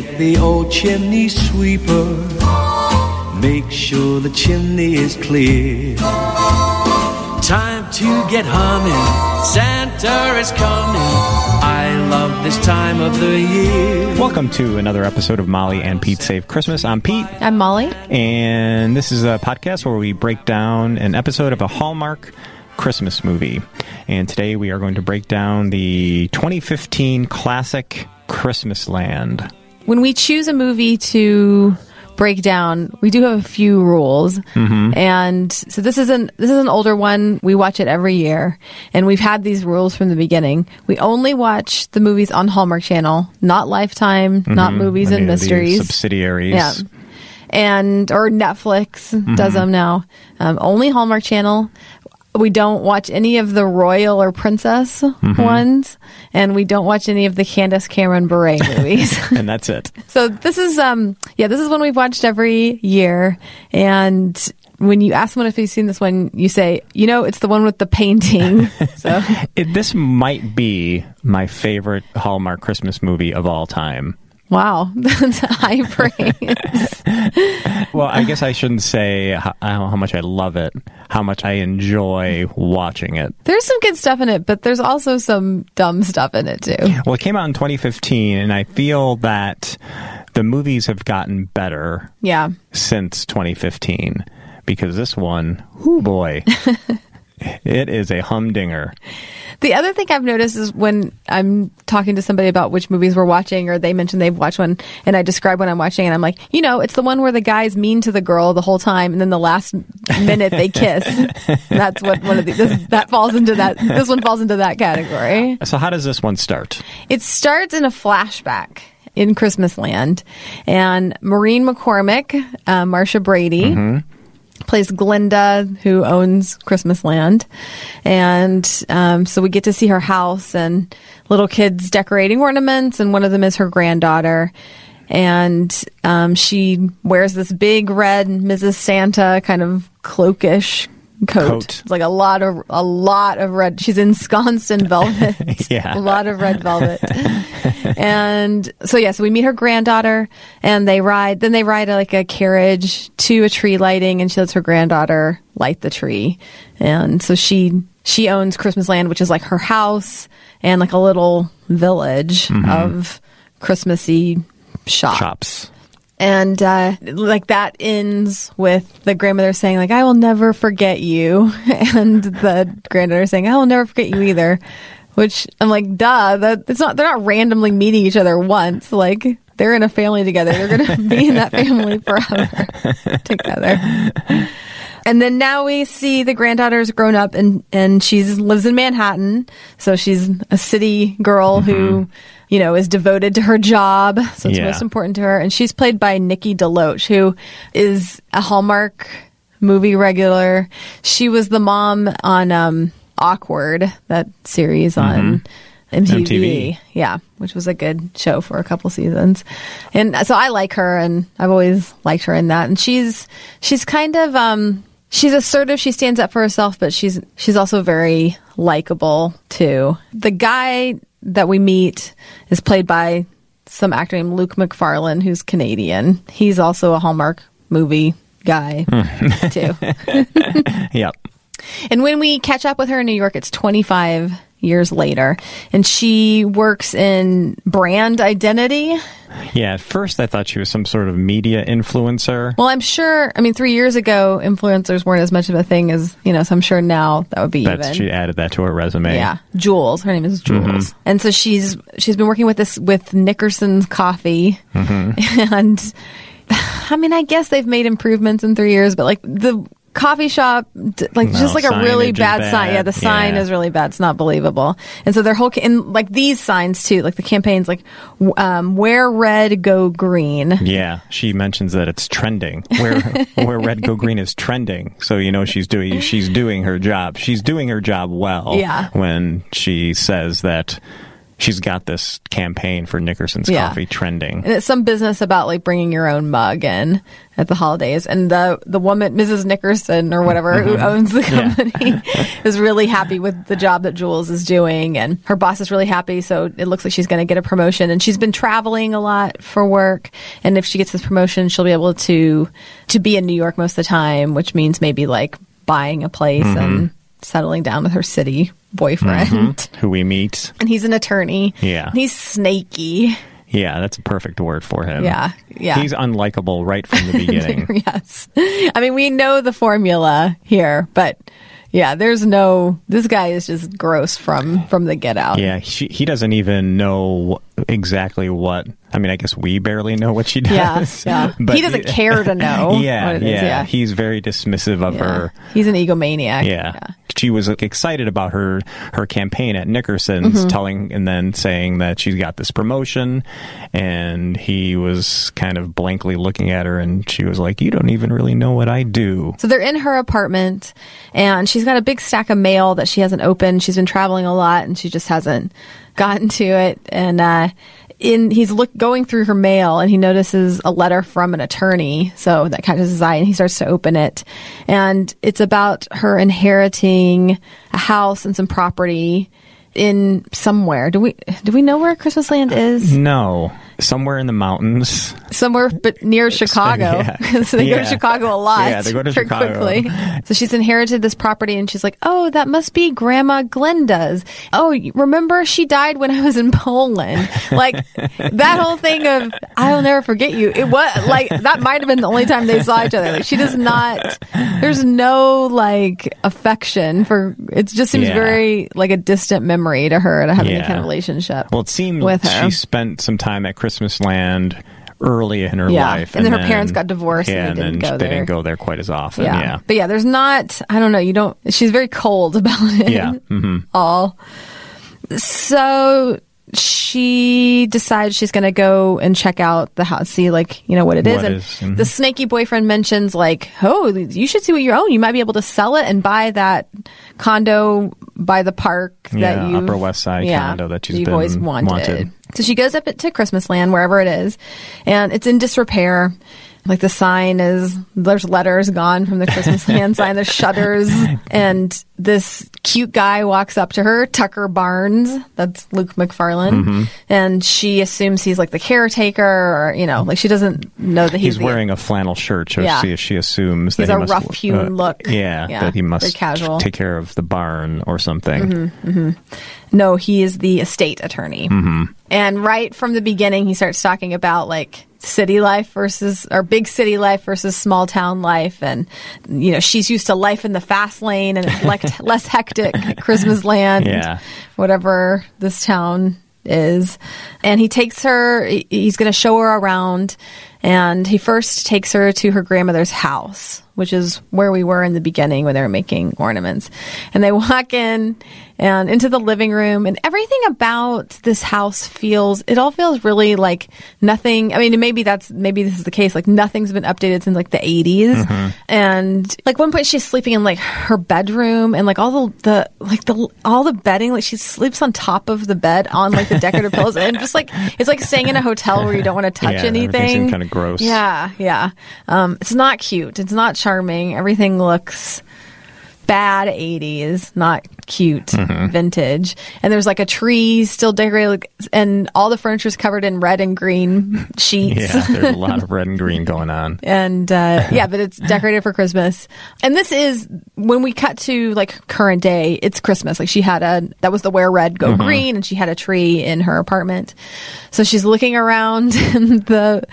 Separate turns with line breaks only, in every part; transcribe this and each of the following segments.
get the old chimney sweeper. Make sure the chimney is clear. Time to get humming. Santa is coming. I love this time of the year.
Welcome to another episode of Molly and Pete Save Christmas. I'm Pete,
I'm Molly.
and this is a podcast where we break down an episode of a Hallmark Christmas movie. And today we are going to break down the 2015 classic Christmas Land.
When we choose a movie to break down, we do have a few rules. Mm-hmm. And so this is an this is an older one. We watch it every year, and we've had these rules from the beginning. We only watch the movies on Hallmark Channel, not Lifetime, not mm-hmm. movies
Any
and mysteries.
subsidiaries.
Yeah. And or Netflix does mm-hmm. them now. Um, only Hallmark Channel. We don't watch any of the royal or princess ones, and we don't watch any of the Candace Cameron Bure movies.
And that's it.
so this is um yeah, this is one we've watched every year, and when you ask someone if they've seen this one, you say, you know, it's the one with the painting. so
it. This might be my favorite Hallmark Christmas movie of all time.
Wow, that's high praise.
Well, I guess I shouldn't say how, uh, how much I love it, how much I enjoy watching it.
There's some good stuff in it, but there's also some dumb stuff in it too.
Well, it came out in 2015, and I feel that the movies have gotten better
Yeah.
since 2015 because this one, oh boy, it is a humdinger.
The other thing I've noticed is when I'm talking to somebody about which movies we're watching, or they mention they've watched one, and I describe what I'm watching, and I'm like, you know, it's the one where the guy's mean to the girl the whole time, and then the last minute they kiss. That's what one of the this, that falls into that. This one falls into that category.
So, how does this one start?
It starts in a flashback in Christmas Land, and Maureen McCormick, uh, Marcia Brady. Plays Glinda, who owns Christmas Land, and um, so we get to see her house and little kids decorating ornaments, and one of them is her granddaughter, and um, she wears this big red Mrs. Santa kind of cloakish coat.
Coat.
It's like a lot of a lot of red. She's ensconced in velvet.
Yeah.
a lot of red velvet. and so yeah, so we meet her granddaughter, and they ride. Then they ride like a carriage to a tree lighting, and she lets her granddaughter light the tree. And so she she owns Christmas Land, which is like her house and like a little village mm-hmm. of Christmassy shop
Chops.
And uh, like that ends with the grandmother saying like i will never forget you. And the granddaughter saying i will never forget you either. Which i'm like duh that it's not they're not randomly meeting each other once. Like they're in a family together. They're gonna be in that family forever together. And then now we see the granddaughter's grown up and and she's lives in Manhattan, so she's a city girl who, you know, is devoted to her job. So it's
Yeah.
most important to her. And she's played by Nikki DeLoach, who is a Hallmark movie regular. She was the mom on um, Awkward, that series on. MTV.
MTV.
yeah, which was a good show for a couple seasons, and so I like her, and I've always liked her in that. And she's she's kind of um she's assertive. She stands up for herself, but she's she's also very likable too. The guy that we meet is played by some actor named Luke Macfarlane, who's Canadian. He's also a Hallmark movie guy hmm. too.
Yep.
And when we catch up with her in New York, it's 25 years later. And she works in brand identity.
Yeah, at first I thought she was some sort of media influencer.
Well, I'm sure, I mean, three years ago, influencers weren't as much of a thing as, you know, so I'm sure now that would be
That's
even.
she added that to her resume.
Yeah, Jules. Her name is Jules,
Mm-hmm.
and so she's she's been working with this with Nickerson's Coffee,
Mm-hmm.
and I mean, I guess they've made improvements in three years, but like the coffee shop, like
No,
just like a really
is
bad, sign. Yeah, the sign
Yeah.
is really bad. It's not believable. And so their whole and like these signs too, like the campaigns, like um, wear red, go green.
Yeah, she mentions that it's trending. Where where red go green is trending, so you know she's doing she's doing her job. She's doing her job well.
Yeah.
When she says that she's got this campaign for Nickerson's
Yeah.
coffee trending.
and it's some business about like bringing your own mug in at the holidays. And the the woman mrs nickerson or whatever who mm-hmm. owns the
Yeah.
company is really happy with the job that jules is doing. And her boss is really happy. So it looks like she's going to get a promotion. And she's been traveling a lot for work. And if she gets this promotion she'll be able to to be in new york most of the time which means maybe like buying a place mm-hmm. and settling down with her city boyfriend mm-hmm.
Who we meet.
and he's an attorney
Yeah.
he's snaky
Yeah, that's a perfect word for him.
Yeah, yeah.
He's unlikable right from the beginning.
yes. I mean, we know the formula here, but yeah, there's no. This guy is just gross from from the get out.
yeah, he, he doesn't even know exactly what. I mean, I guess we barely know what she does.
yeah.
but
he doesn't care to know.
Yeah,
what it is.
yeah,
yeah.
He's very dismissive of
Yeah.
her.
He's an egomaniac.
Yeah. She was excited about her her campaign at Nickerson's,
Mm-hmm.
telling and then saying that she's got this promotion, and he was kind of blankly looking at her, and she was like, "You don't even really know what I do."
So they're in her apartment, and she's got a big stack of mail that she hasn't opened. She's been traveling a lot, and she just hasn't gotten to it. And uh, in he's look going through her mail, and he notices a letter from an attorney. So that catches his eye, and he starts to open it, and it's about her inheriting a house and some property in somewhere. Do we do we know where Christmas Land is?
No, somewhere in the mountains.
somewhere but near Chicago.
Yeah.
so they go to Chicago a lot.
Yeah, they go to Chicago.
quickly. So she's inherited this property and she's like, "Oh, that must be Grandma Glenda's. Oh, remember she died when I was in Poland." Like that whole thing of "I'll never forget you." It was like that might have been the only time they saw each other. Like she does not. There's no like affection for. It just seems
Yeah.
very like a distant memory to her to have any kind of relationship.
Well, it seemed
With her.
she spent some time at Christmas Christmas land early in her
Yeah,
life,
and then her parents got divorced and
Yeah,
they didn't
then
go
they
there.
didn't go there quite as often.
yeah.
Yeah,
But yeah, there's not, I don't know, you don't, she's very cold about it
yeah. hmm
all. So she decides she's going to go and check out the house, see like, you know, what it is.
What
and
is, mhm.
the snaky boyfriend mentions like, oh, you should see what you own. You might be able to sell it and buy that condo by the park that
Yeah,
you
Upper West Side condo that she's
you've
been
always wanted.
wanted.
So she goes up to Christmas Land, wherever it is, and it's in disrepair. Like the sign is, there's letters gone from the Christmas Land sign, there's shutters, and this cute guy walks up to her, Tucker Barnes, that's Luke Macfarlane,
Mm-hmm.
and she assumes he's like the caretaker, or, you know, like she doesn't know that he's,
He's
the-
wearing a flannel shirt, so
Yeah.
she, she assumes
He's
that he
a
must,
rough-hewn look.
Yeah,
Yeah,
that he must
casual. Mm-hmm.
take care of the barn or something.
No, he is the estate attorney.
Mm-hmm.
And right from the beginning, he starts talking about like city life versus, or big city life versus small town life. And, you know, she's used to life in the fast lane and like less hectic Christmas land,
Yeah.
whatever this town is. And he takes her, he's going to show her around. And he first takes her to her grandmother's house, which is where we were in the beginning when they were making ornaments. And they walk in and into the living room and everything about this house feels it all feels really like nothing i mean maybe that's maybe this is the case like nothing's been updated since like the 80s and like one point she's sleeping in like her bedroom and like all the, the like the all the bedding like she sleeps on top of the bed on like the decorative pillows and just like it's like staying in a hotel where you don't want to touch
Yeah,
anything.
kinda gross.
yeah yeah. Um it's not cute. It's not charming. Everything looks bad 80s, not cute
Mm-hmm.
vintage. And there's like a tree still decorated, and all the furniture is covered in red and green sheets.
Yeah, there's a lot of red and green going on.
and uh, yeah, but it's decorated for Christmas. And this is when we cut to like current day. It's Christmas. Like she had a that was the wear red go green, and she had a tree in her apartment. So she's looking around in the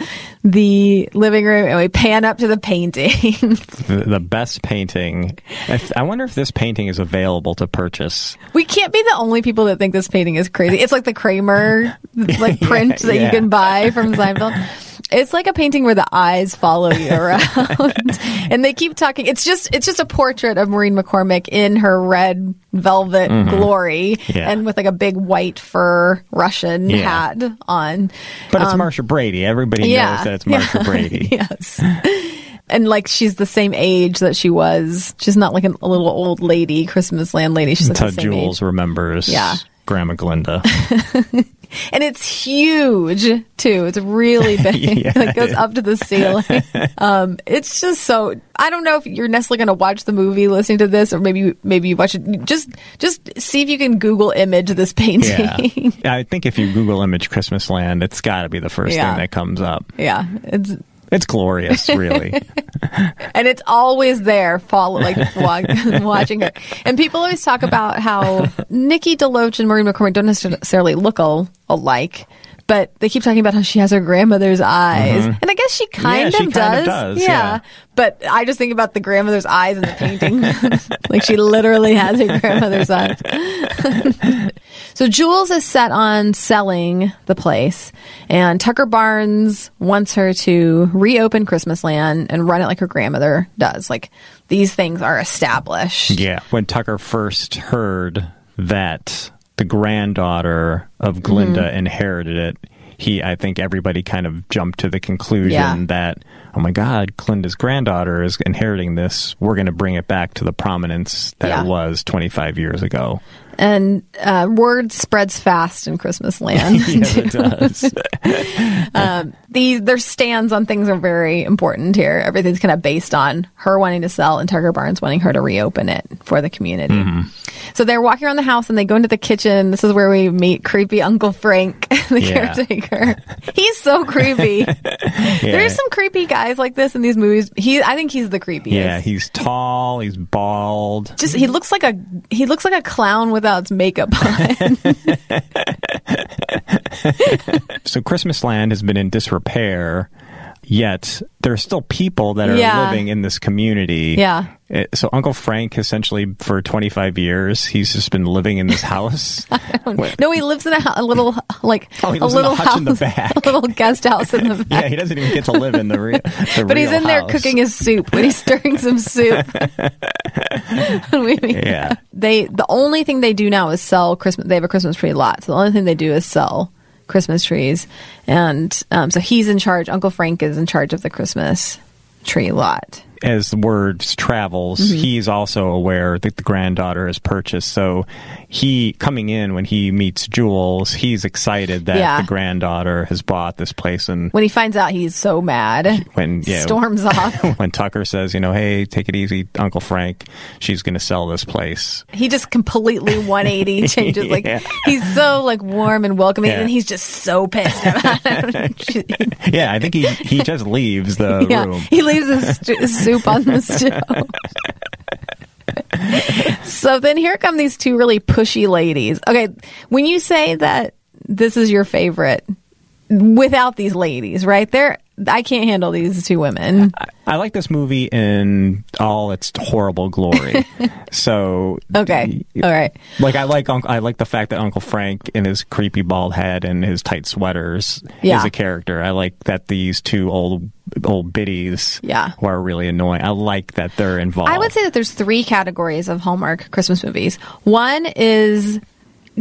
the living room, and we pan up to the painting.
The, the best painting. If, I wonder if this painting is available to purchase.
we can't be the only people that think this painting is crazy. It's like the Kramer like print that you can buy from Seinfeld. It's like a painting where the eyes follow you around, and they keep talking. It's just it's just a portrait of Maureen McCormick in her red velvet glory,
Mm-hmm. Yeah.
and with like a big white fur Russian
Yeah.
hat on.
But it's Marcia Brady. Everybody
Um, yeah,
knows that it's
Marcia.
Brady.
yes. And like she's the same age that she was. She's not like an, a little old lady, Christmas land lady. She's like
Until
the same
Jules
age.
remembers
Yeah.
Grandma Glinda.
And it's huge too. It's really big.
Yeah,
it goes up to the ceiling. um, it's just so. I don't know if you're necessarily going to watch the movie listening to this, or maybe maybe you watch it. Just just see if you can Google image this painting.
yeah. I think if you Google image Christmas land, it's got to be the first
Yeah.
thing that comes up.
yeah, it's
It's glorious, really.
and it's always there, follow like wa- watching her. And people always talk about how Nikki DeLoach and Maureen McCormick don't necessarily look alike. But they keep talking about how she has her grandmother's eyes, and I guess she kind,
Mm-hmm. she
of,
kind of
does.
does, yeah.
But I just think about the grandmother's eyes in the painting, like she literally has her grandmother's eyes. so Jules is set on selling the place, and Tucker Barnes wants her to reopen Christmas Land and run it like her grandmother does. Like these things are established.
Yeah. When Tucker first heard that the granddaughter of Glinda
Mm-hmm.
inherited it, he I think everybody kind of jumped to the conclusion
Yeah.
that oh my god, Glinda's granddaughter is inheriting this. We're going to bring it back to the prominence that
Yeah.
it was 25 years ago.
And uh, word spreads fast in Christmas Land.
yes, it does.
these their stands on things are very important here. Everything's kind of based on her wanting to sell and Tucker Barnes wanting her to reopen it for the community.
Mm-hmm.
So they're walking around the house and they go into the kitchen. This is where we meet creepy Uncle Frank, the
Yeah.
caretaker. He's so creepy. There's some creepy guys like this in these movies. He, I think he's the creepiest.
yeah, he's tall, he's bald.
just he looks like a he looks like a clown without makeup on.
So Christmas Land has been in disrepair, yet there are still people that are
Yeah.
living in this community.
Yeah.
Uh, So Uncle Frank, essentially for 25 years, he's just been living in this house.
No, he lives in a, a little like
Oh,
a
lives in a
little house,
in the back.
a little guest house in the back.
yeah, he doesn't even get to live in the, re- the
But he's
real
in there
house.
cooking his soup when he's stirring some soup. We-
Yeah.
They the only thing they do now is sell Christmas. They have a Christmas tree lot, so the only thing they do is sell Christmas trees, and um, so he's in charge. Uncle Frank is in charge of the Christmas tree lot.
As the word travels,
Mm-hmm.
he's also aware that the granddaughter has purchased. So he coming in when he meets Jules, he's excited that
Yeah.
the granddaughter has bought this place. And
When he finds out, he's so mad.
when yeah,
Storms off.
when Tucker says, you know, hey, take it easy, Uncle Frank, she's going to sell this place.
He just completely 180 changes. Like
Yeah.
he's so like warm and welcoming,
Yeah.
and he's just so pissed about it.
Yeah, I think he he just leaves the
yeah,
room.
he leaves his, his soup on the stove. so then here come these two really pushy ladies. Okay, when you say that this is your favorite, without these ladies, right? They're I can't handle these two women.
I like this movie in all its horrible glory. so
Okay, all right.
Like I like Unc- I like the fact that Uncle Frank in his creepy bald head and his tight sweaters
Yeah.
is a character. I like that these two old old biddies
Yeah.
who are really annoying. I like that they're involved.
I would say that there's three categories of Hallmark Christmas movies. One is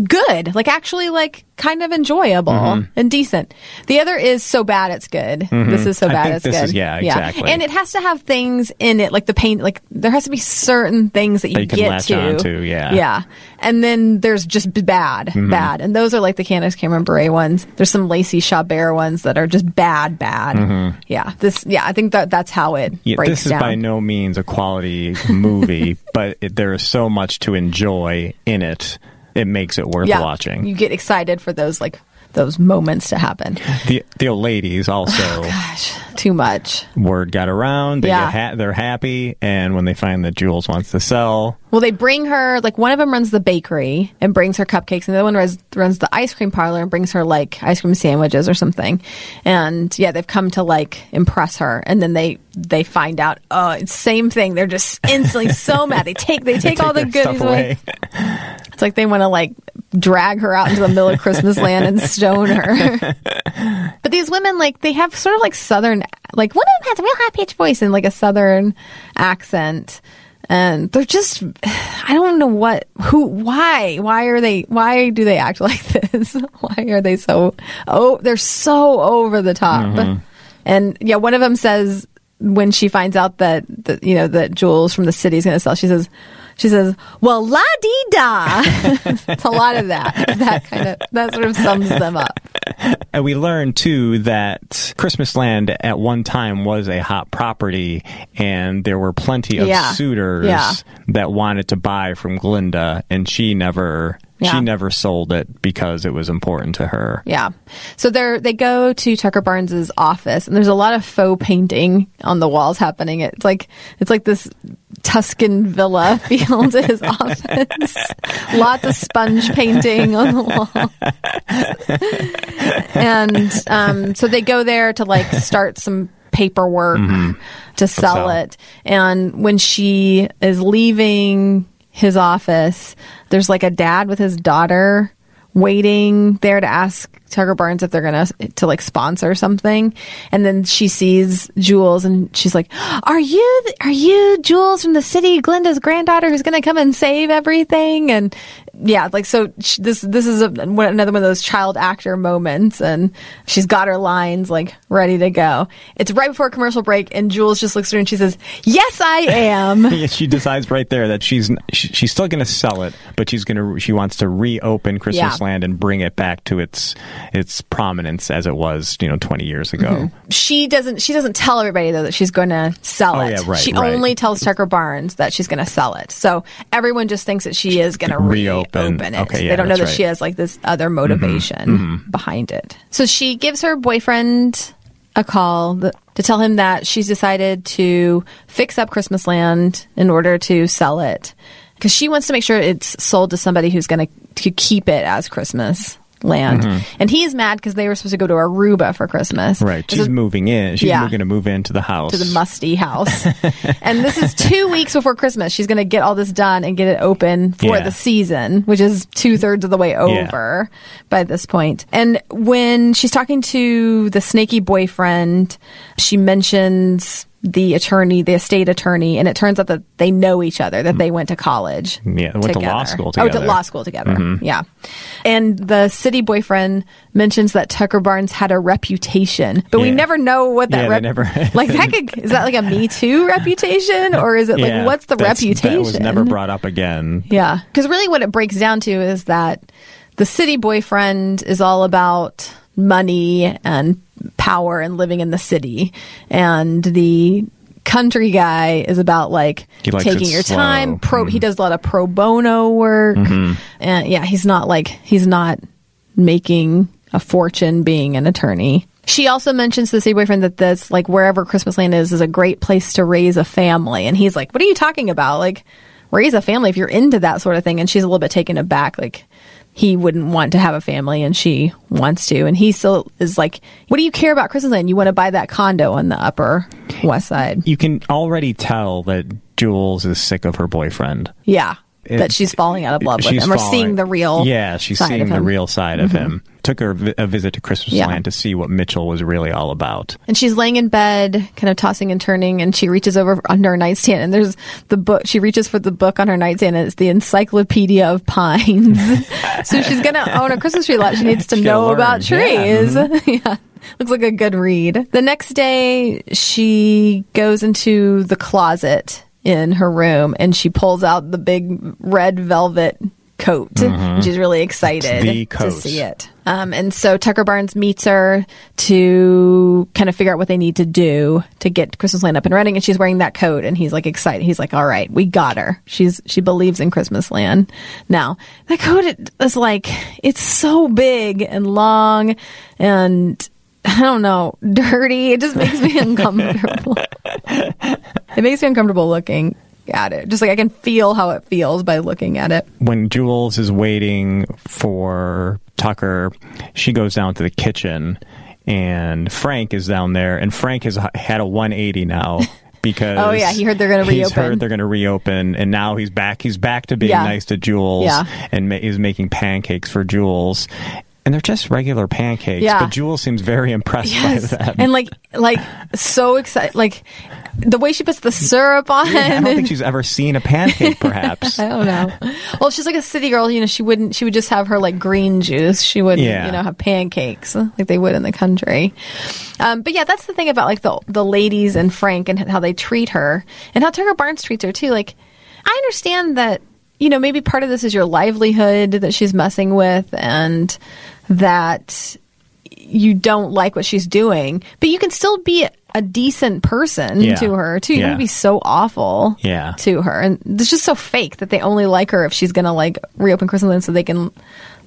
good, like actually like kind of enjoyable
Mm-hmm.
and decent. The other is so bad it's good. This is so bad it's
this
good.
is- yeah, exactly.
And it has to have things in it like the paint like there has to be certain things that you,
That you can
get
latch
to.
onto, yeah.
Yeah. And then there's just bad,
Mm-hmm.
bad. And those are like the Candace Cameron Bure ones. There's some Lacey Chabert ones that are just bad, bad. Yeah. This yeah, I think that that's how it
Mm-hmm. Yeah,
breaks
this is
down.
by no means a quality movie, but it, there is so much to enjoy in it. It makes it worth watching.
You get excited for those like those moments to happen.
the the old ladies also oh,
Gosh, too much.
word got around. They
Yeah.
get ha- they're happy, and when they find that Jules wants to sell,
Well, they bring her like one of them runs the bakery and brings her cupcakes, and the other one runs, runs the ice cream parlor and brings her like ice cream sandwiches or something. And yeah, they've come to like impress her, and then they they find out oh, it's same thing. They're just instantly so mad. They take they take, all the goodies
stuff
away. It's like they want to like drag her out into the middle of Christmas land and stone her. but these women, like, they have sort of like southern, like one of them has a real high pitched voice and like a southern accent. And they're just, I don't know what, who, why, why are they, why do they act like this? why are they so, oh, they're so over the top. Mm-hmm. And yeah, one of them says, when she finds out that, that you know that Jules from the city is going to sell, she says, she says, "Well, la di da." it's a lot of that. That kind of that sort of sums them up.
And we learned too that Christmas Land at one time was a hot property, and there were plenty of
Yeah.
suitors
Yeah.
that wanted to buy from Glinda, and she never
Yeah.
she never sold it because it was important to her.
Yeah. So they're they go to Tucker Barnes's office and there's a lot of faux painting on the walls happening. It's like it's like this Tuscan villa feel to his office. Lots of sponge painting on the wall. and um, so they go there to like start some paperwork to sell
sell.
it. And when she is leaving his office, there's like a dad with his daughter waiting there to ask Tucker Barnes if they're gonna to like sponsor something, and then she sees Jules and she's like, "Are you are you Jules from the city, Glinda's granddaughter who's gonna come and save everything?" And yeah, like so sh- this this is a, another one of those child actor moments, and she's got her lines like ready to go. It's right before commercial break, and Jules just looks at her and she says, "Yes, I am."
Yeah, she decides right there that she's she, she's still going to sell it, but she's going to she wants to reopen Christmas
Yeah.
Land and bring it back to its its prominence as it was, you know, twenty years ago.
Mm-hmm. she doesn't she doesn't tell everybody though that she's going to sell
Oh,
it.
yeah, right,
she
right.
only tells Tucker Barnes that she's going to sell it. So everyone just thinks that she is going to
Reopen.
Reopen it.
Okay, yeah,
they don't know that
right. Mm-hmm.
she has like this other motivation behind it. So she gives her boyfriend a call th- to tell him that she's decided to fix up Christmas Land in order to sell it because she wants to make sure it's sold to somebody who's going to keep it as Christmas land. And he's mad because they were supposed to go to Aruba for Christmas.
Mm-hmm. Right. She's moving in. She's
Yeah.
going to move into the house.
to the musty house. and this is two weeks before Christmas. She's going to get all this done and get it open for
Yeah.
the season, which is two thirds of the way over by this point. And when she's talking to the snaky boyfriend, she mentions the attorney, the estate attorney, and it turns out that they know each other, that they went to college.
Yeah, they went to law school
Oh,
together. Mm-hmm.
to law school together. Yeah. And the city boyfriend mentions that Tucker Barnes had a reputation, but we never know what that
Yeah,
rep-
never-
like that could, is that like a Me Too reputation or is it
Yeah,
like what's the reputation?
That was never brought up again.
Yeah, because really, what it breaks down to is that the city boyfriend is all about money and power and living in the city, and the country guy is about like taking your
slow.
time. Pro,
Mm-hmm.
he does a lot of pro bono work, and yeah, he's not like he's not making a fortune being an attorney. She also mentions to the city boyfriend that this, like, wherever Christmas Land is, is a great place to raise a family. And he's like, What are you talking about? Like, raise a family if you're into that sort of thing. And she's a little bit taken aback. Like, he wouldn't want to have a family and she wants to. And he still is like, What do you care about Christmas Land? You want to buy that condo on the upper west side.
You can already tell that Jules is sick of her boyfriend.
Yeah.
It-
that she's falling out of love with him or
falling-
seeing the real.
Yeah, she's seeing the.
Mm-hmm.
real side of him. Took her a visit to Christmas
Yeah.
Land to see what Mitchell was really all about.
And she's laying in bed, kind of tossing and turning, and she reaches over under her nightstand, and there's the book. She reaches for the book on her nightstand, and it's the Encyclopedia of Pines. so she's gonna own a Christmas tree lot. She needs to
She's
know about
learn. Yeah,
trees. Mm-hmm. Yeah. Looks like a good read. The next day, she goes into the closet in her room and she pulls out the big red velvet coat. She's really excited
Mm-hmm.
to see it. Um, and so Tucker Barnes meets her to kind of figure out what they need to do to get Christmas Land up and running. And she's wearing that coat, and he's like excited. He's like, "All right, we got her. She's she believes in Christmas Land." Now that coat is like it's so big and long, and I don't know, dirty. It just makes me uncomfortable. it makes me uncomfortable looking at it. Just like I can feel how it feels by looking at it.
When Jules is waiting for Tucker, she goes down to the kitchen, and Frank is down there, and Frank has had a 180 now. Because
Oh, yeah, he heard they're gonna
He's
reopen.
heard they're going to reopen, and now he's back. He's back to being
Yeah.
nice to Jules,
Yeah.
and ma- is making pancakes for Jules. And they're just regular pancakes,
Yeah.
but Jules seems very impressed
Yes,
by them.
and like like so excited, like the way she puts the syrup on.
I don't think she's ever seen a pancake, perhaps.
I don't know. Well, she's like a city girl. You know, she wouldn't. She would just have her like green juice. She wouldn't,
Yeah.
you know, have pancakes like they would in the country. Um, but yeah, that's the thing about like the the ladies and Frank and how they treat her and how Tucker Barnes treats her too. Like, I understand that you know maybe part of this is your livelihood that she's messing with and that you don't like what she's doing, but you can still be a decent person
Yeah.
to her too. You
Yeah.
don't be so awful
Yeah.
to her. And it's just so fake that they only like her if she's going to like reopen Christmas so they can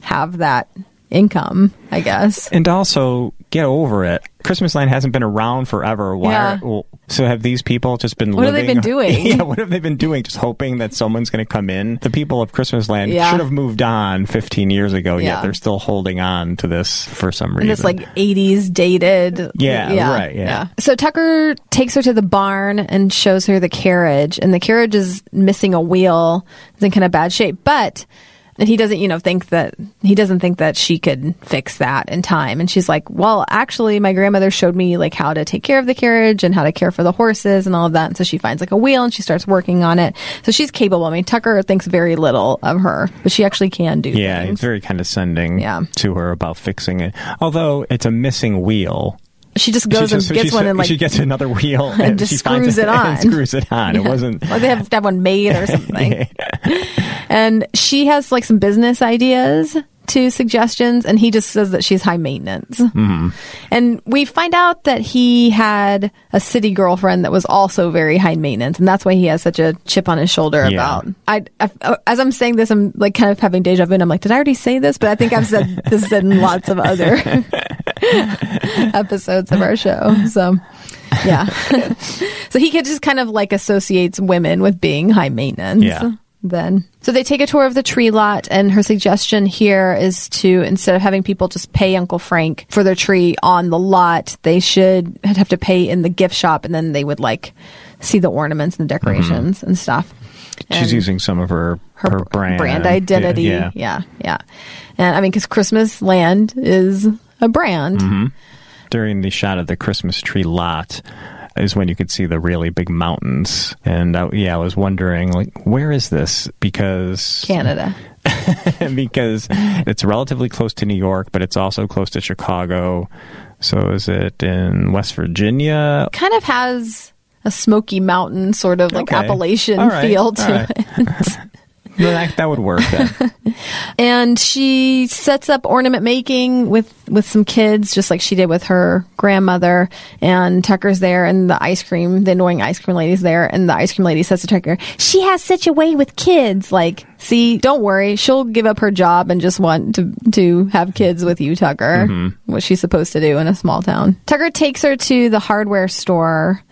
have that income, I guess.
And also, get over it. Christmas Land hasn't been around forever. Why?
Yeah.
well, so have these people just been
What have they been doing?
yeah, what have they been doing? Just hoping that someone's going to come in. The people of Christmas Land
Yeah.
should have moved on 15 years ago.
Yeah.
Yet they're still holding on to this for some reason.
And it's like 80s dated.
Yeah, right, yeah.
So Tucker takes her to the barn and shows her the carriage, and the carriage is missing a wheel. It's in kind of bad shape, but. And he doesn't, you know, think that he doesn't think that she could fix that in time. And she's like, "Well, actually, my grandmother showed me like how to take care of the carriage and how to care for the horses and all of that." And so she finds like a wheel and she starts working on it. So she's capable. I mean, Tucker thinks very little of her, but she actually can do
yeah,
things.
it's very condescending
Yeah.
to her about fixing it. Although it's a missing wheel.
She just goes
she just,
and gets one and like
she gets another wheel and,
just
she finds
screws it on.
and screws it on. It wasn't.
Like they have to have one made or something. and she has like some business ideas to suggestions, and he just says that she's high maintenance.
Mm-hmm.
And we find out that he had a city girlfriend that was also very high maintenance, and that's why he has such a chip on his shoulder
Yeah.
about. I, I as I'm saying this, I'm like kind of having deja vu. And I'm like, did I already say this? But I think I've said this in lots of other episodes of our show. So. Yeah. so he could just kind of like associates women with being high maintenance.
Yeah.
Then. So they take a tour of the tree lot, and her suggestion here is to, instead of having people just pay Uncle Frank for their tree on the lot, they should have to pay in the gift shop, and then they would like see the ornaments and the decorations mm-hmm. and stuff.
She's
And-
using some of her her, brand
identity.
Yeah.
yeah, yeah. And I mean, because Christmas Land is a brand.
Mm-hmm. during the shot of the Christmas tree lot is when you could see the really big mountains. And uh, yeah, I was wondering, like, where is this? Because
Canada.
because it's relatively close to New York, but it's also close to Chicago. So is it in West Virginia?
Kind of has a Smoky Mountain sort of like
Okay.
Appalachian
right,
feel to
right.
it.
That, that would work
and she sets up ornament making with with some kids just like she did with her grandmother. And tucker's there and the ice cream the annoying ice cream lady's there. And the ice cream lady says to tucker she has such a way with kids. Like see don't worry. She'll give up her job and just want to to have kids with you tucker. Mm-hmm. What she's supposed to do in a small town. Tucker takes her to the hardware store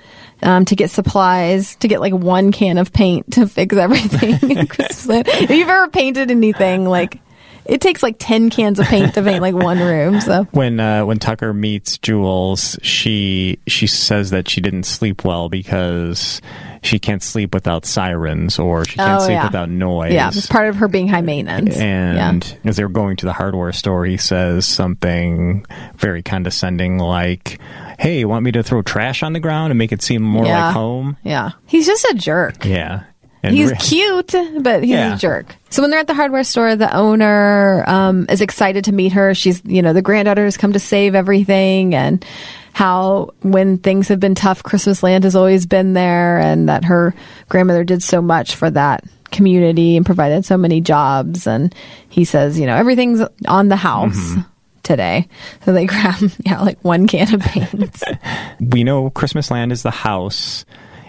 um, to get supplies, to get like one can of paint to fix everything. in Christmas Land. if you've ever painted anything, like it takes like ten cans of paint to paint like one room. So
when uh, when Tucker meets Jules, she she says that she didn't sleep well because she can't sleep without sirens or she can't
Oh,
sleep
yeah.
without noise.
yeah, it's part of her being high maintenance.
And
yeah.
as they're going to the hardware store, he says something very condescending like, Hey, you want me to throw trash on the ground and make it seem more
Yeah.
like home?
yeah, he's just a jerk.
Yeah. And
He's
re-
cute, but he's
Yeah.
a jerk. So when they're at the hardware store, the owner um, is excited to meet her. She's, you know, the granddaughter has come to save everything, and how when things have been tough, Christmas Land has always been there, and that her grandmother did so much for that community and provided so many jobs. And he says, you know, everything's on the house. Today, so they grab yeah like one can of paint.
we know Christmas Land is the house,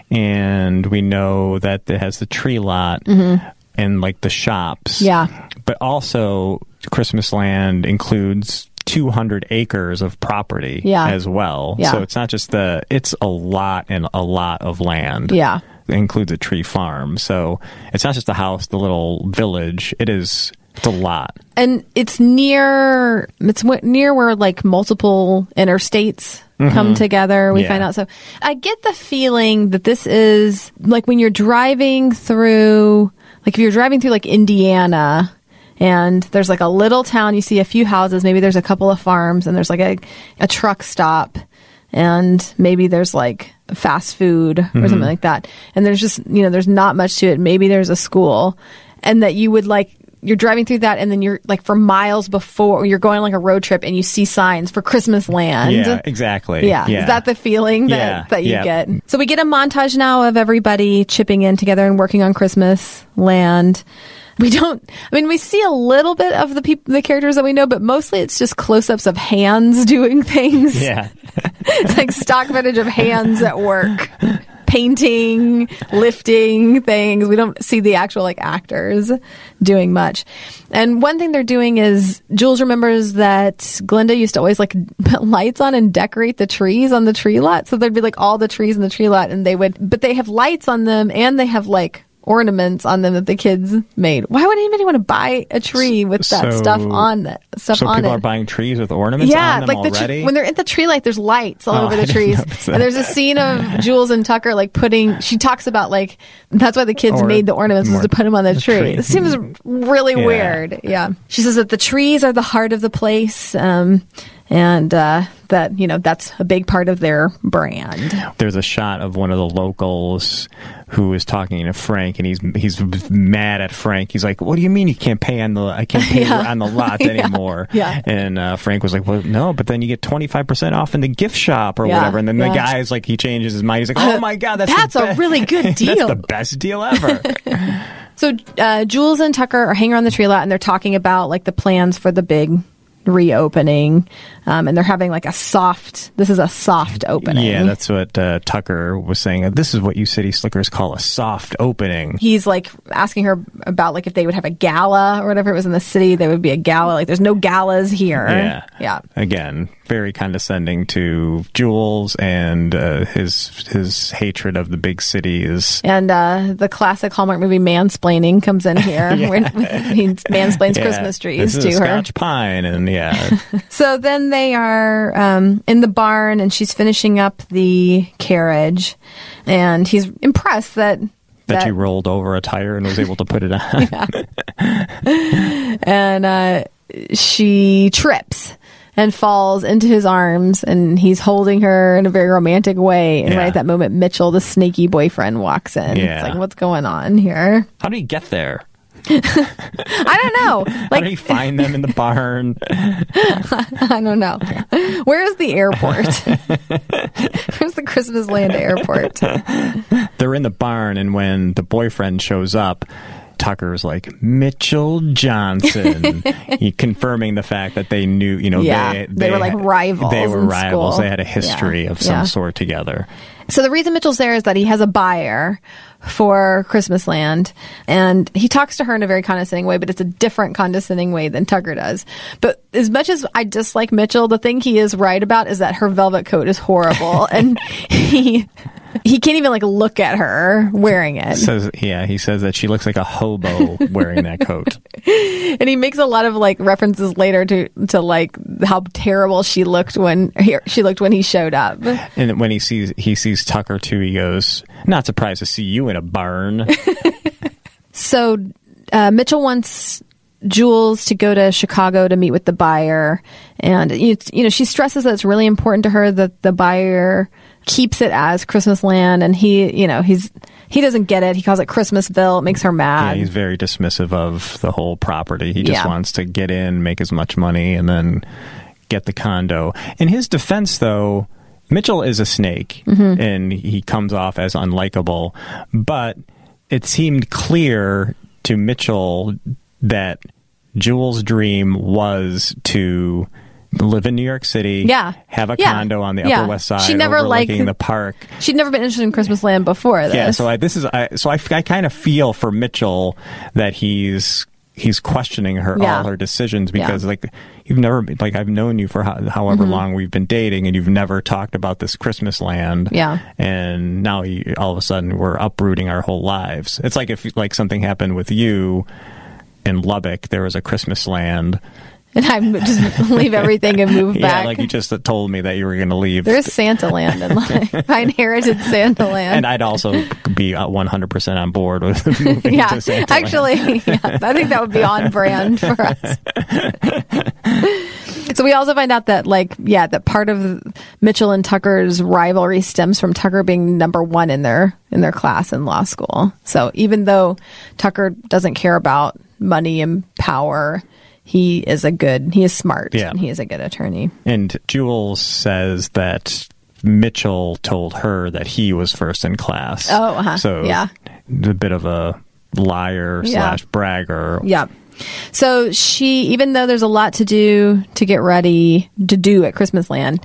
and we know that it has the tree lot and like the shops.
Mm-hmm. Yeah.
But also, Christmas Land includes 200 acres of property
Yeah.
as well.
Yeah.
So it's not just the, it's a lot and a lot of land.
Yeah.
It includes a tree farm. So it's not just the house, the little village. It is, it's a lot.
and it's near it's near where like multiple interstates mm-hmm. come together we
Yeah.
find out so i get the feeling that this is like when you're driving through like if you're driving through like indiana and there's like a little town. You see a few houses, maybe there's a couple of farms, and there's like a, a truck stop, and maybe there's like fast food or mm-hmm. something like that. And there's just, you know, there's not much to it. Maybe there's a school, and that you would like, you're driving through that, and then you're like for miles before, you're going on like a road trip, and you see signs for Christmas land.
Yeah, exactly.
Yeah. Is that the feeling that,
Yeah,
that you
yeah.
get? So we get a montage now of everybody chipping in together and working on Christmas land. We don't, I mean, we see a little bit of the people, the characters that we know, but mostly it's just close ups of hands doing things.
Yeah.
It's like stock footage of hands at work, painting, lifting things. We don't see the actual like actors doing much. And one thing they're doing is Jules remembers that Glinda used to always like put lights on and decorate the trees on the tree lot. So there'd be like all the trees in the tree lot and they would, but they have lights on them and they have like ornaments on them that the kids made. Why would anybody want to buy a tree with that
So-
stuff on that stuff
So
on
people
it?
are buying trees with ornaments
yeah,
on them
like the
already.
tr- when they're at the tree light, there's lights all
Oh,
over the
didn't
trees. And there's a scene of Jules and Tucker like putting. She talks about like that's why the kids
Or
made the ornaments was to put them on the,
the
tree.
tree.
It seems really
Yeah.
weird. Yeah, she says that the trees are the heart of the place, um, and uh, that you know that's a big part of their brand.
There's a shot of one of the locals who is talking to Frank, and he's he's mad at Frank. He's like, "What do you mean you can't pay on the I can't pay
Yeah.
on the lot anymore?"
Yeah.
And uh, Frank was like, "Well, no, but then you get 25 percent off in the gift shop or
Yeah.
whatever." And then the
Yeah.
guy's like, he changes his mind. He's like, "Oh my god, that's
That's a really good deal.
that's the best deal ever."
So uh, Jules and Tucker are hanging around the tree lot and they're talking about like the plans for the big reopening, um, and they're having like a soft. This is a soft opening.
yeah, that's what uh, Tucker was saying. This is what you city slickers call a soft opening.
he's like asking her about like if they would have a gala or whatever it was in the city there would be a gala like there's no galas here
Yeah.
yeah
Again, very condescending to Jules and uh, his his hatred of the big cities.
and uh, the classic Hallmark movie mansplaining comes in here when he mansplains
Yeah.
Christmas trees
this
to
a
her.
Scotch pine, and yeah,
So then they are um, in the barn, and she's finishing up the carriage, and he's impressed that
that you rolled over a tire and was able to put it on.
and uh, she trips and falls into his arms and he's holding her in a very romantic way and
Yeah.
right at that moment mitchell the snaky boyfriend walks in
Yeah.
it's like what's going on here
How did he get there?
i don't know
How do you find them in the barn?
i don't know where is the airport where's the christmas land airport
They're in the barn, and when the boyfriend shows up. Tucker's like Mitchell Johnson, he confirming the fact that they knew, you know,
Yeah,
they,
they were like rivals
They were rivals.
school.
They had a history
Yeah,
of some
yeah.
sort together.
So the reason Mitchell's there is that he has a buyer for Christmas Land, and he talks to her in a very condescending way, but it's a different condescending way than Tucker does. But as much as I dislike Mitchell, the thing he is right about is that her velvet coat is horrible, and he he can't even like look at her wearing it.
Says, yeah, he says that she looks like a hobo wearing that coat.
and he makes a lot of like references later to to like how terrible she looked when he, she looked when he showed up.
And when he sees he sees Tucker too, he goes, "Not surprised to see you in a barn."
So uh, Mitchell wants Jules to go to Chicago to meet with the buyer, and you, you know she stresses that it's really important to her that the buyer keeps it as Christmas land, and he, you know, he's he doesn't get it. He calls it Christmasville. It makes her
yeah,
mad.
he's very dismissive of the whole property. He just
Yeah.
wants to get in, make as much money, and then get the condo. In his defense, though, Mitchell is a snake,
Mm-hmm.
and he comes off as unlikable. But it seemed clear to Mitchell that Jules' dream was to live in New York City,
Yeah.
have a
Yeah.
condo on the
Yeah.
Upper West Side,
She never liked-
the park.
She'd never been interested in Christmas land before this.
Yeah, so I, this is I, so I, I kind of feel for Mitchell that he's he's questioning her
Yeah.
all her decisions
Yeah.
because like you've never like I've known you for ho- however
Mm-hmm.
long we've been dating and you've never talked about this Christmas land.
Yeah.
and now you, all of a sudden we're uprooting our whole lives. It's like if like something happened with you in Lubbock, there was a Christmas land.
and I just leave everything and move
Yeah,
back.
like you just told me that you were going to leave.
There's Santa Land in life. I inherited Santa Land.
and I'd also be uh, 100% on board with moving
yeah,
to Santa
actually, yeah, I think that would be on brand for us. so we also find out that, like, yeah, that part of Mitchell and Tucker's rivalry stems from Tucker being number one in their in their class in law school. So even though Tucker doesn't care about money and power, he is a good, he is smart,
Yeah.
and he is a good attorney.
And Jules says that Mitchell told her that he was first in class.
Oh, uh-huh.
So
Yeah.
a bit of a liar
Yeah.
slash bragger.
Yeah. So she, even though there's a lot to do to get ready to do at Christmas Land,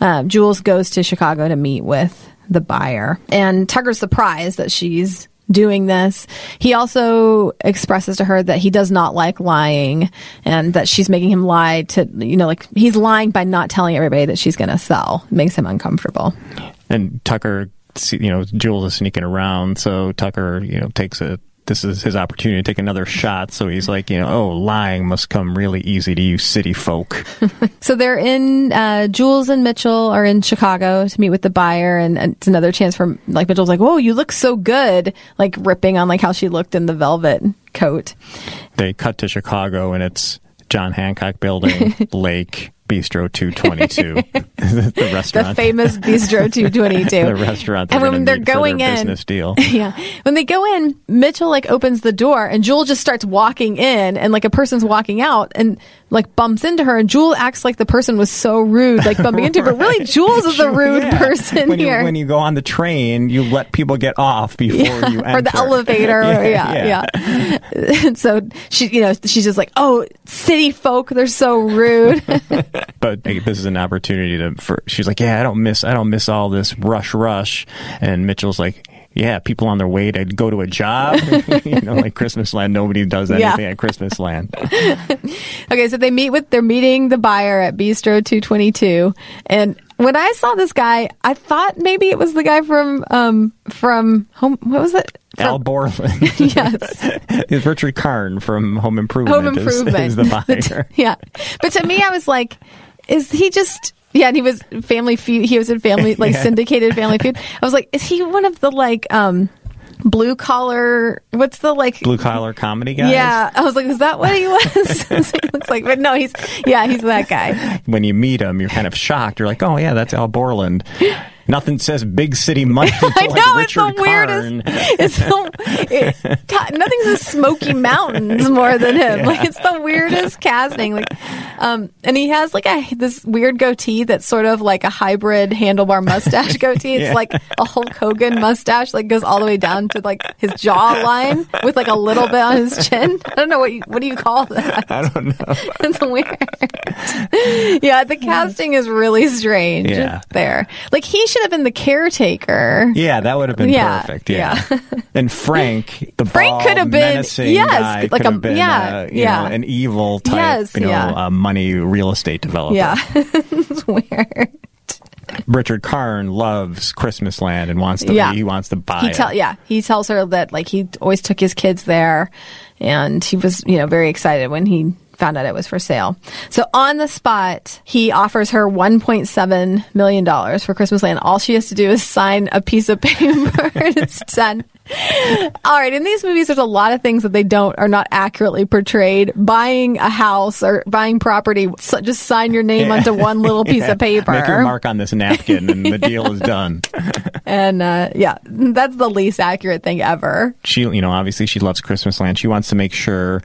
um, Jules goes to Chicago to meet with the buyer. And Tucker's surprised that she's doing this. He also expresses to her that he does not like lying and that she's making him lie to, you know, like he's lying by not telling everybody that she's going to sell. It makes him uncomfortable.
And Tucker, you know, Jules is sneaking around, so Tucker, you know, takes a. This is his opportunity to take another shot. So he's like, you know, oh, lying must come really easy to you city folk.
So they're in, uh, Jules and Mitchell are in Chicago to meet with the buyer. And, and it's another chance for, like, Mitchell's like, whoa, you look so good. Like, ripping on, like, how she looked in the velvet coat.
they cut to Chicago and it's John Hancock Building, Lake, Bistro 222, the restaurant.
The famous Bistro 222.
the restaurant.
And when they're
meet for their
going in-
business deal.
yeah. When they go in, Mitchell, like, opens the door and Jewel just starts walking in and, like, a person's walking out and, like, bumps into her. And Jewel acts like the person was so rude, like, bumping into her. But really, Jules is the rude
Yeah.
person
when
here.
You, when you go on the train, you let people get off before you enter.
or the elevator. yeah, yeah. And so she, you know, she's just like, "Oh, city folk, they're so rude."
But this is an opportunity to. For, she's like, yeah, I don't miss, I don't miss all this rush, rush. And Mitchell's like. Yeah, people on their way to go to a job. you know, like Christmas land. Nobody does
Yeah.
anything at Christmas land.
okay, so they meet with they're meeting the buyer at Bistro 222, and when I saw this guy, I thought maybe it was the guy from um from home. What was it? From-
Al Borland.
Yes.
It's Richard Karn from Home Improvement.
Home
is-
Improvement.
Is, the buyer.
yeah, but to me, I was like, is he just? Yeah, and he was Family Feud. He was in Family like
Yeah.
syndicated Family Feud. I was like, is he one of the like um blue collar? What's the like
Blue collar comedy guys.
Yeah, I was like, is that what he was? he looks like, but no, he's yeah, he's that guy.
When you meet him, you're kind of shocked. You're like, oh yeah, that's Al Borland. Nothing says big city money.
I
like
know it's the weirdest. It's the it, God, nothing says Smoky Mountains more than him. Like it's the weirdest casting. Like, um, and he has like a this weird goatee that's sort of like a hybrid handlebar mustache goatee. It's
Yeah.
like a Hulk Hogan mustache, like goes all the way down to like his jawline with like a little bit on his chin. I don't know what you what do you call that.
I don't know.
It's weird. yeah, the casting is really strange
Yeah.
there. Like he should have been the caretaker.
Yeah, that would have been
Yeah,
perfect. Yeah. and Frank, the
Frank could have been- yes, like a-
been,
yeah,
uh, you
yeah.
know, an evil type,
Yes,
you know,
yeah.
uh, money real estate developer.
Yeah. it's weird.
Richard Karn loves Christmas Land and wants to.
Yeah.
He wants to buy
He
it.
yeah, he tells her that like he always took his kids there and he was, you know, very excited when he found out it was for sale. So on the spot, he offers her 1.7 million dollars for Christmas Land. All she has to do is sign a piece of paper and it's done. All right, in these movies there's a lot of things that they don't are not accurately portrayed. Buying a house or buying property, so just sign your name onto one little piece
Yeah.
of paper.
Make your mark on this napkin, and the deal is done.
And uh, yeah, that's the least accurate thing ever.
She, you know, obviously she loves Christmas Land. She wants to make sure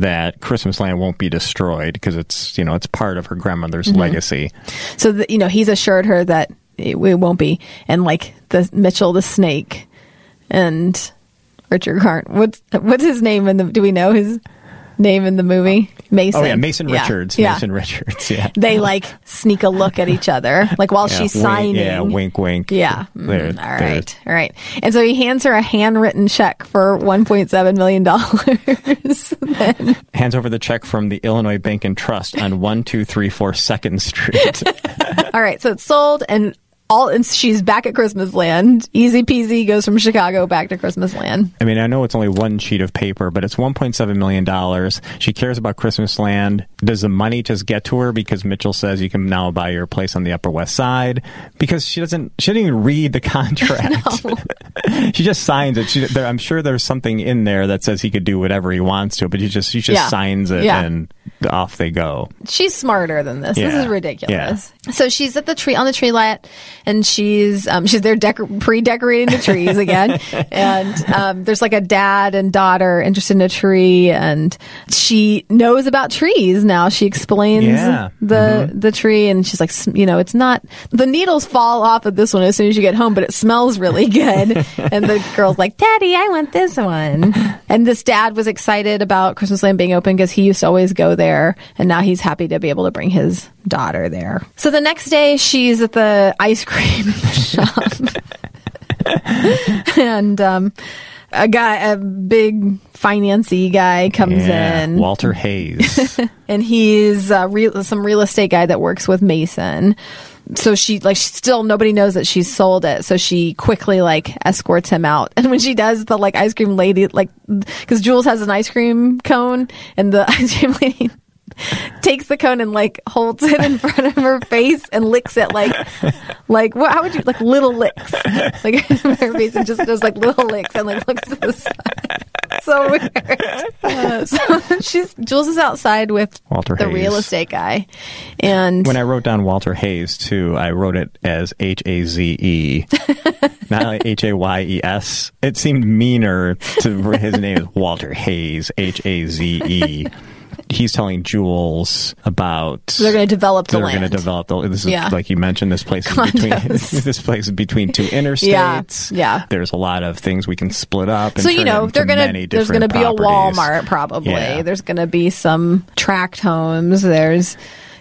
that Christmas Land won't be destroyed because it's, you know, it's part of her grandmother's
Mm-hmm.
legacy.
So that you know, he's assured her that it, it won't be. And like the Mitchell the snake and Richard Karn. What's what's his name And? Do we know his name in the movie? Mason.
Oh yeah, Mason
Yeah,
Richards.
Yeah.
Mason Richards. Yeah.
They like sneak a look at each other, like while
Yeah,
she's
wink-
signing.
Yeah, wink, wink.
Yeah. Mm, all right. All right. And so he hands her a handwritten check for $1.7 million.
Hands over the check from the Illinois Bank and Trust on one two three four Second Street.
all right. So it's sold and all and she's back at Christmas Land. Easy peasy goes from Chicago back to Christmas Land.
I mean, I know it's only one sheet of paper, but it's $1.7 million. She cares about Christmas Land. Does the money just get to her because Mitchell says you can now buy your place on the Upper West Side? Because she doesn't, she didn't even read the contract. she just signs it. She, there, I'm sure there's something in there that says he could do whatever he wants to, but she just, she just
Yeah.
signs it
Yeah.
and off they go.
She's smarter than this. This is ridiculous. So she's at the tree on the tree lot, and she's um, she's there decor- pre-decorating the trees again. and um, there's like a dad and daughter interested in a tree, and she knows about trees now. She explains
Yeah.
the the tree, and she's like, you know, it's not the needles fall off of this one as soon as you get home, but it smells really good. and the girl's like, Daddy, I want this one. And this dad was excited about Christmas Land being open because he used to always go there, and now he's happy to be able to bring his daughter there. So the next day, she's at the ice cream shop, and um, a guy, a big financy guy, comes
Yeah.
in
Walter Hayes.
and he's uh, real, some real estate guy that works with Mason. So she like she still nobody knows that she's sold it. So she quickly like escorts him out. And when she does, the like ice cream lady like because Jules has an ice cream cone, and the ice cream lady takes the cone and like holds it in front of her face and licks it like like what how would you like little licks like in her face and just does like little licks and like looks to the side. So weird. Uh, so she's Jules is outside with
Walter
the
Hayes.
real estate guy, and
When I wrote down Walter Hayes too, I wrote it as H A Z E, not H A Y E S. It seemed meaner to his name is Walter Hayes, H A Z E. He's telling Jules about
they're going to develop the
they're
land.
going to develop the. This is
Yeah.
like you mentioned. This place is between this place is between two interstates.
Yeah, yeah.
There's a lot of things we can split up. And
so you know they're gonna there's gonna be a. Walmart probably.
Yeah.
There's gonna be some tract homes. There's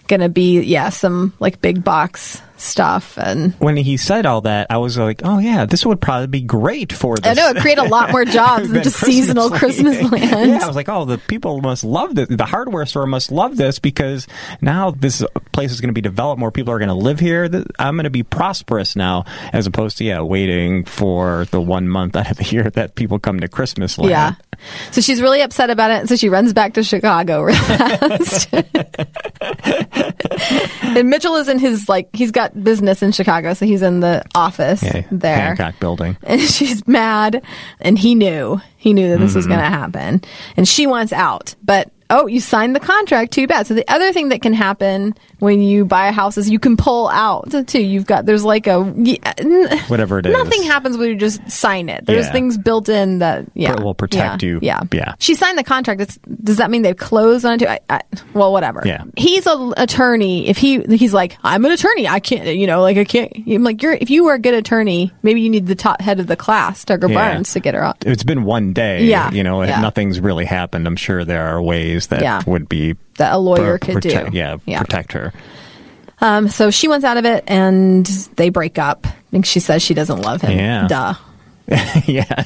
gonna be yeah some like big box stuff and
When he said all that, I was like, "Oh yeah, this would probably be great for this."
I know it create a lot more jobs than
than
just seasonal Christmas land.
Yeah, I was like, oh, the people must love this. The hardware store must love this because now this place is going to be developed. More people are going to live here. I'm going to be prosperous now, as opposed to yeah, waiting for the one month out of the year that people come to Christmas land.
Yeah. So she's really upset about it. So she runs back to Chicago real fast. and Mitchell is in his, like, he's got business in Chicago. So he's in the office
Yeah,
there.
Hancock Building.
And she's mad. And he knew, he knew that this was
Mm-hmm.
going to happen. And she wants out. But, oh, you signed the contract. Too bad. So the other thing that can happen when you buy a house is you can pull out too. You've got, there's like a,
Whatever it is.
Nothing happens when you just sign it. There's
Yeah.
things built in that yeah
will protect
yeah,
you.
Yeah,
Yeah.
She signed the contract. It's, does that mean they've closed on it? I, I, well, whatever.
Yeah.
He's an attorney. If he he's like, I'm an attorney. I can't. You know, like I can't. I'm like, you're if you were a good attorney, maybe you need the top head of the class, Tucker
Yeah.
Barnes, to get her out.
It's been one day.
Yeah,
You know, nothing's really happened. I'm sure there are ways that
Yeah.
would be
That a lawyer could
protect-
do.
Yeah,
Yeah.
protect her.
Um. So she wants out of it, and they break up. I think she says she doesn't love him.
Yeah.
Duh.
yeah.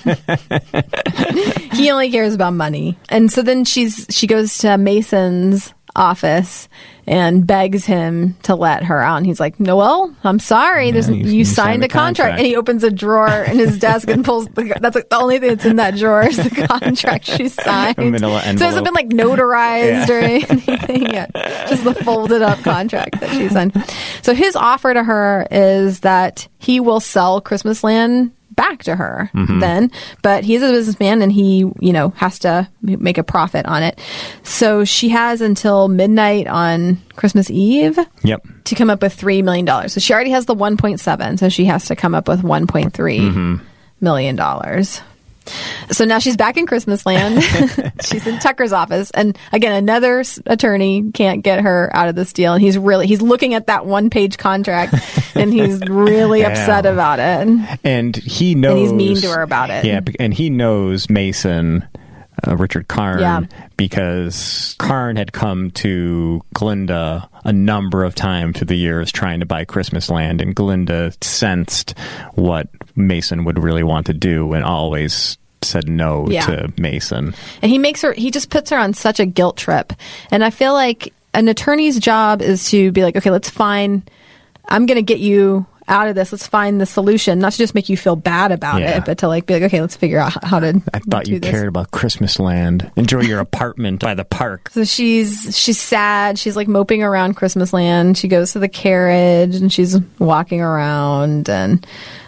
he only cares about money. And so then she's she goes to Mason's office and begs him to let her out. And he's like, "Noel, I'm sorry. There's
you-
you, signed, a contract.
contract.
And he opens a drawer in his desk and pulls the, that's like the only thing that's in that drawer is the contract she signed. So it hasn't been like notarized
Yeah.
or anything yet. Just the folded up contract that she signed. So his offer to her is that he will sell Christmas land back to her
Mm-hmm.
then but he's a businessman and he you know has to make a profit on it so she has until midnight on christmas eve
Yep.
to come up with three million dollars so she already has the 1.7 so she has to come up with 1.3 million dollars so now she's back in Christmas land. she's in Tucker's office, and again, another attorney can't get her out of this deal. And he's really he's looking at that one page contract, and he's really
Yeah.
upset about it.
and he knows
he's mean to her about it.
Yeah, and he knows Mason, uh, Richard Karn,
Yeah.
because Karn had come to Glinda a number of times through the years trying to buy Christmas land, and Glinda sensed what Mason would really want to do, and always said no
Yeah.
to Mason.
And he makes her, he just puts her on such a guilt trip. And I feel like an attorney's job is to be like, okay, let's find, I'm going to get you out of this. Let's find the solution, not to just make you feel bad about
Yeah.
it, but to like be like, okay, let's figure out how to.
I thought you
this.
cared about Christmas land. Enjoy your apartment by the park.
So she's she's sad. She's like moping around Christmas land. She goes to the carriage and she's walking around and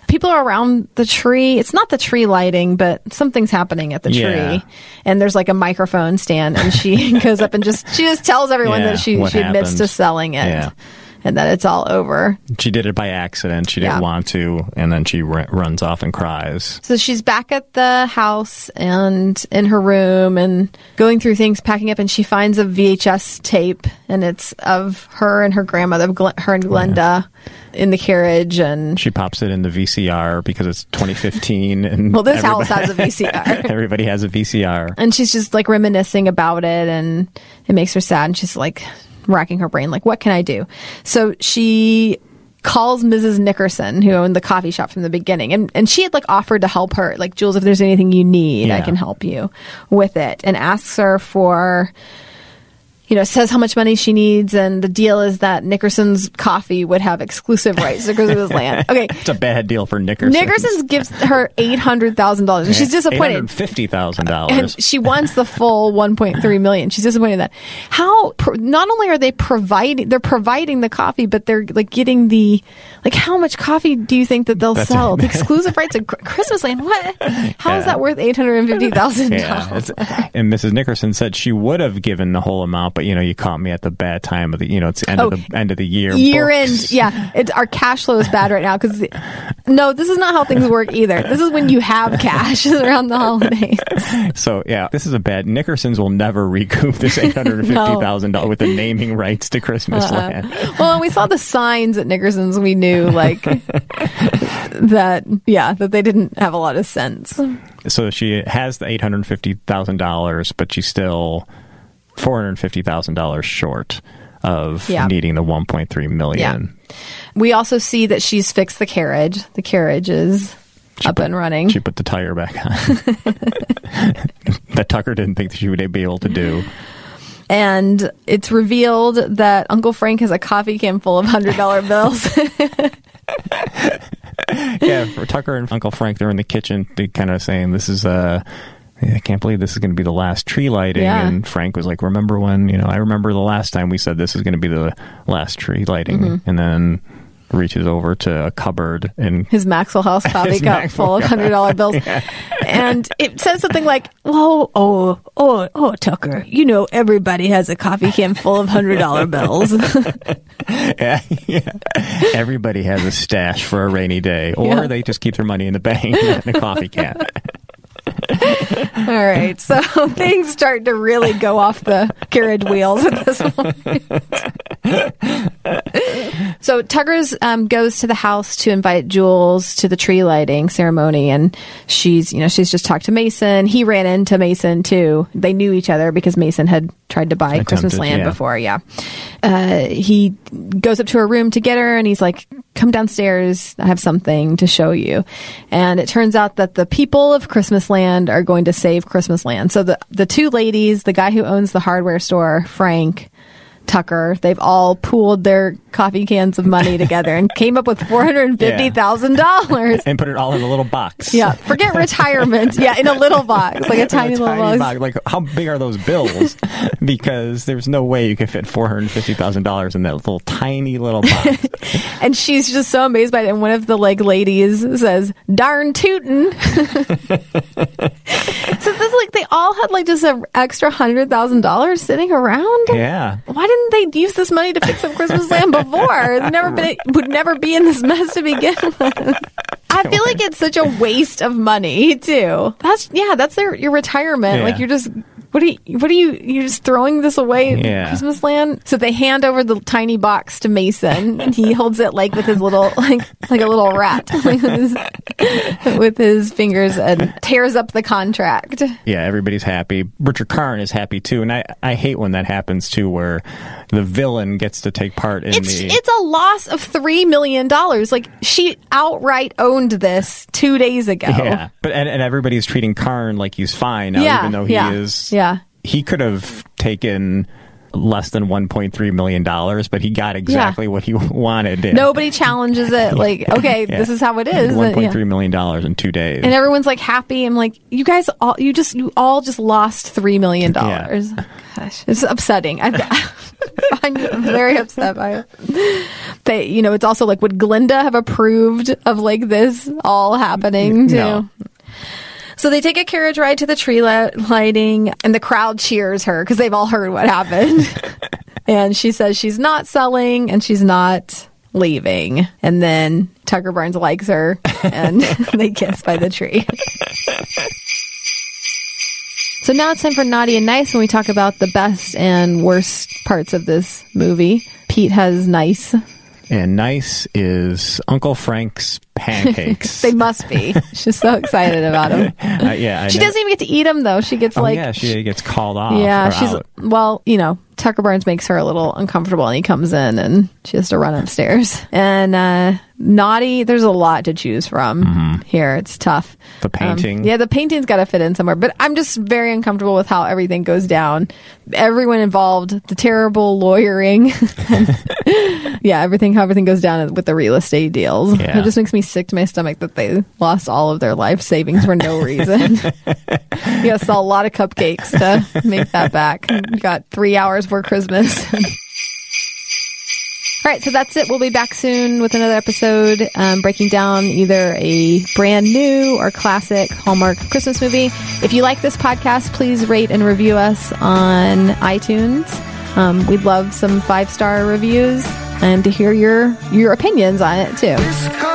people are around the tree. It's not the tree lighting, but something's happening at the
Yeah.
tree. And there's like a microphone stand and she goes up and just she just tells everyone
Yeah,
that she she admits to selling it.
Yeah.
And that it's all over.
She did it by accident. She didn't
Yeah.
want to, and then she r- runs off and cries.
So she's back at the house and in her room and going through things, packing up, and she finds a VHS tape, and it's of her and her grandmother, Gl- her and oh, Glenda, in the carriage. And
She pops it in the VCR because it's 2015, and
well, this house has a VCR.
everybody has a VCR.
and she's just like reminiscing about it, and it makes her sad. And she's like racking her brain, like, what can I do? So she calls Mrs. Nickerson, who owned the coffee shop from the beginning, and and she had like offered to help her, like Jules, if there's anything you need, I can help you with it, and asks her for. You know, says how much money she needs, and the deal is that Nickerson's coffee would have exclusive rights to Christmas land. Okay,
It's a bad deal for Nickerson.
Nickerson's gives her eight hundred thousand dollars, and she's disappointed
Fifty thousand dollars.
and she wants the full 1.3 million. She's disappointed in that. How? Not only are they providing, they're providing the coffee, but they're like getting the like. How much coffee do you think that they'll
That's
sell? the exclusive rights of Chr- Christmas land. What? How
Yeah.
is that worth eight hundred and fifty thousand
Yeah,
dollars?
and Mrs. Nickerson said she would have given the whole amount, but you know, you caught me at the bad time of the, you know, it's the end
Oh,
of the oh, end of the year.
Year
books.
end, yeah. It's our cash flow is bad right now because no, this is not how things work either. This is when you have cash around the holidays.
So yeah, this is a bad. Nickerson's will never recoup this eight hundred and fifty thousand dollars with the naming rights to Christmas
Uh-uh.
land.
well, and we saw the signs at Nickerson's. We knew like that. Yeah, that they didn't have a lot of sense.
So she has the eight hundred fifty thousand dollars, but she still four hundred fifty thousand dollars short of
Yeah.
needing the one point three million.
We also see that she's fixed the carriage. The carriage is up and running.
She put the tire back on. that Tucker didn't think that she would be able to do.
and it's revealed that Uncle Frank has a coffee can full of hundred dollar bills.
yeah, for Tucker and Uncle Frank, they're in the kitchen, they kind of saying, "This is uh I can't believe this is going to be the last tree lighting."
Yeah.
And Frank was like, "Remember when? You know, I remember the last time we said this is going to be the last tree lighting,"
Mm-hmm.
and then reaches over to a cupboard and
His Maxwell House coffee
His
cup
Maxwell
full of hundred dollar bills, and it says something like, "Well, oh, oh, oh, Tucker, you know everybody has a coffee can full of hundred dollar bills."
yeah, yeah. everybody has a stash for a rainy day, or
Yeah.
they just keep their money in the bank in a coffee can.
All right, so things start to really go off the carriage wheels at this point. so Tucker's um, goes to the house to invite Jules to the tree lighting ceremony, and she's, you know, she's just talked to Mason. He ran into Mason too. They knew each other because Mason had tried to buy Christmas land
yeah.
before. Yeah, uh, he goes up to her room to get her, and he's like, "Come downstairs. I have something to show you." And it turns out that the people of Christmas Land are going to save Christmas Land. So the the two ladies, the guy who owns the hardware store, Frank. Tucker, they've all pooled their coffee cans of money together and came up with four hundred and fifty thousand dollars.
and put it all in a little box.
Yeah, forget retirement. Yeah, in a little box, like a
In a
tiny little box.
box. Like, how big are those bills? because there's no way you could fit four hundred fifty thousand dollars in that little tiny little box.
And she's just so amazed by it. And one of the like ladies says, "Darn tootin'." so this like they all had like just an extra hundred thousand dollars sitting around.
yeah.
Why didn't they use this money to fix up Christmas land before? Never been would never be in this mess to begin with. I feel like it's such a waste of money too. That's yeah, that's their your retirement.
Yeah.
Like you're just what are you what are you you're just throwing this away
Yeah.
Christmas land? So they hand over the tiny box to Mason and he holds it like with his little like like a little rat like with, his, with his fingers and tears up the contract.
Yeah, everybody's happy. Richard Karn is happy too, and I, I hate when that happens too, where the villain gets to take part in
It's
the.
it's a loss of three million dollars. Like she outright owned this two days ago.
yeah, but and, and everybody's treating Karn like he's fine now,
Yeah,
even though he
yeah,
is.
yeah.
He could have taken less than 1.3 million dollars, but he got exactly what he wanted. Yeah.
Nobody challenges it. Like, okay,
Yeah.
this is how it is.
One
And,
point
yeah.
three million dollars in two days.
And everyone's like happy. I'm like, you guys all, you just, you all just lost three million dollars. Oh, gosh, it's upsetting. I, I'm very upset by it. They, you know, it's also like, would Glinda have approved of like this all happening too?
No.
So they take a carriage ride to the tree lighting, and the crowd cheers her because they've all heard what happened. and she says she's not selling and she's not leaving. And then Tucker Barnes likes her, and they kiss by the tree. So now it's time for Naughty and Nice when we talk about the best and worst parts of this movie. Pete has nice.
and nice is Uncle Frank's pancakes.
They must be. She's so excited about them.
Uh, yeah, I
She
never-
doesn't even get to eat them though. She gets
Oh,
like
yeah, she gets called off.
Yeah, she's
out.
well, you know, Tucker Barnes makes her a little uncomfortable, and he comes in, and she has to run upstairs. And uh, naughty, there's a lot to choose from here. It's tough.
The painting.
Um, yeah, the painting's got to fit in somewhere, but I'm just very uncomfortable with how everything goes down. Everyone involved, the terrible lawyering, yeah, everything, how everything goes down with the real estate deals.
Yeah.
It just makes me sick to my stomach that they lost all of their life savings for no reason. you gotta sell a lot of cupcakes to make that back. You got three hours for Christmas. All right, so that's it. We'll be back soon with another episode, um, breaking down either a brand new or classic Hallmark Christmas movie. If you like this podcast, please rate and review us on iTunes. Um, we'd love some five star reviews and to hear your your opinions on it too.
This car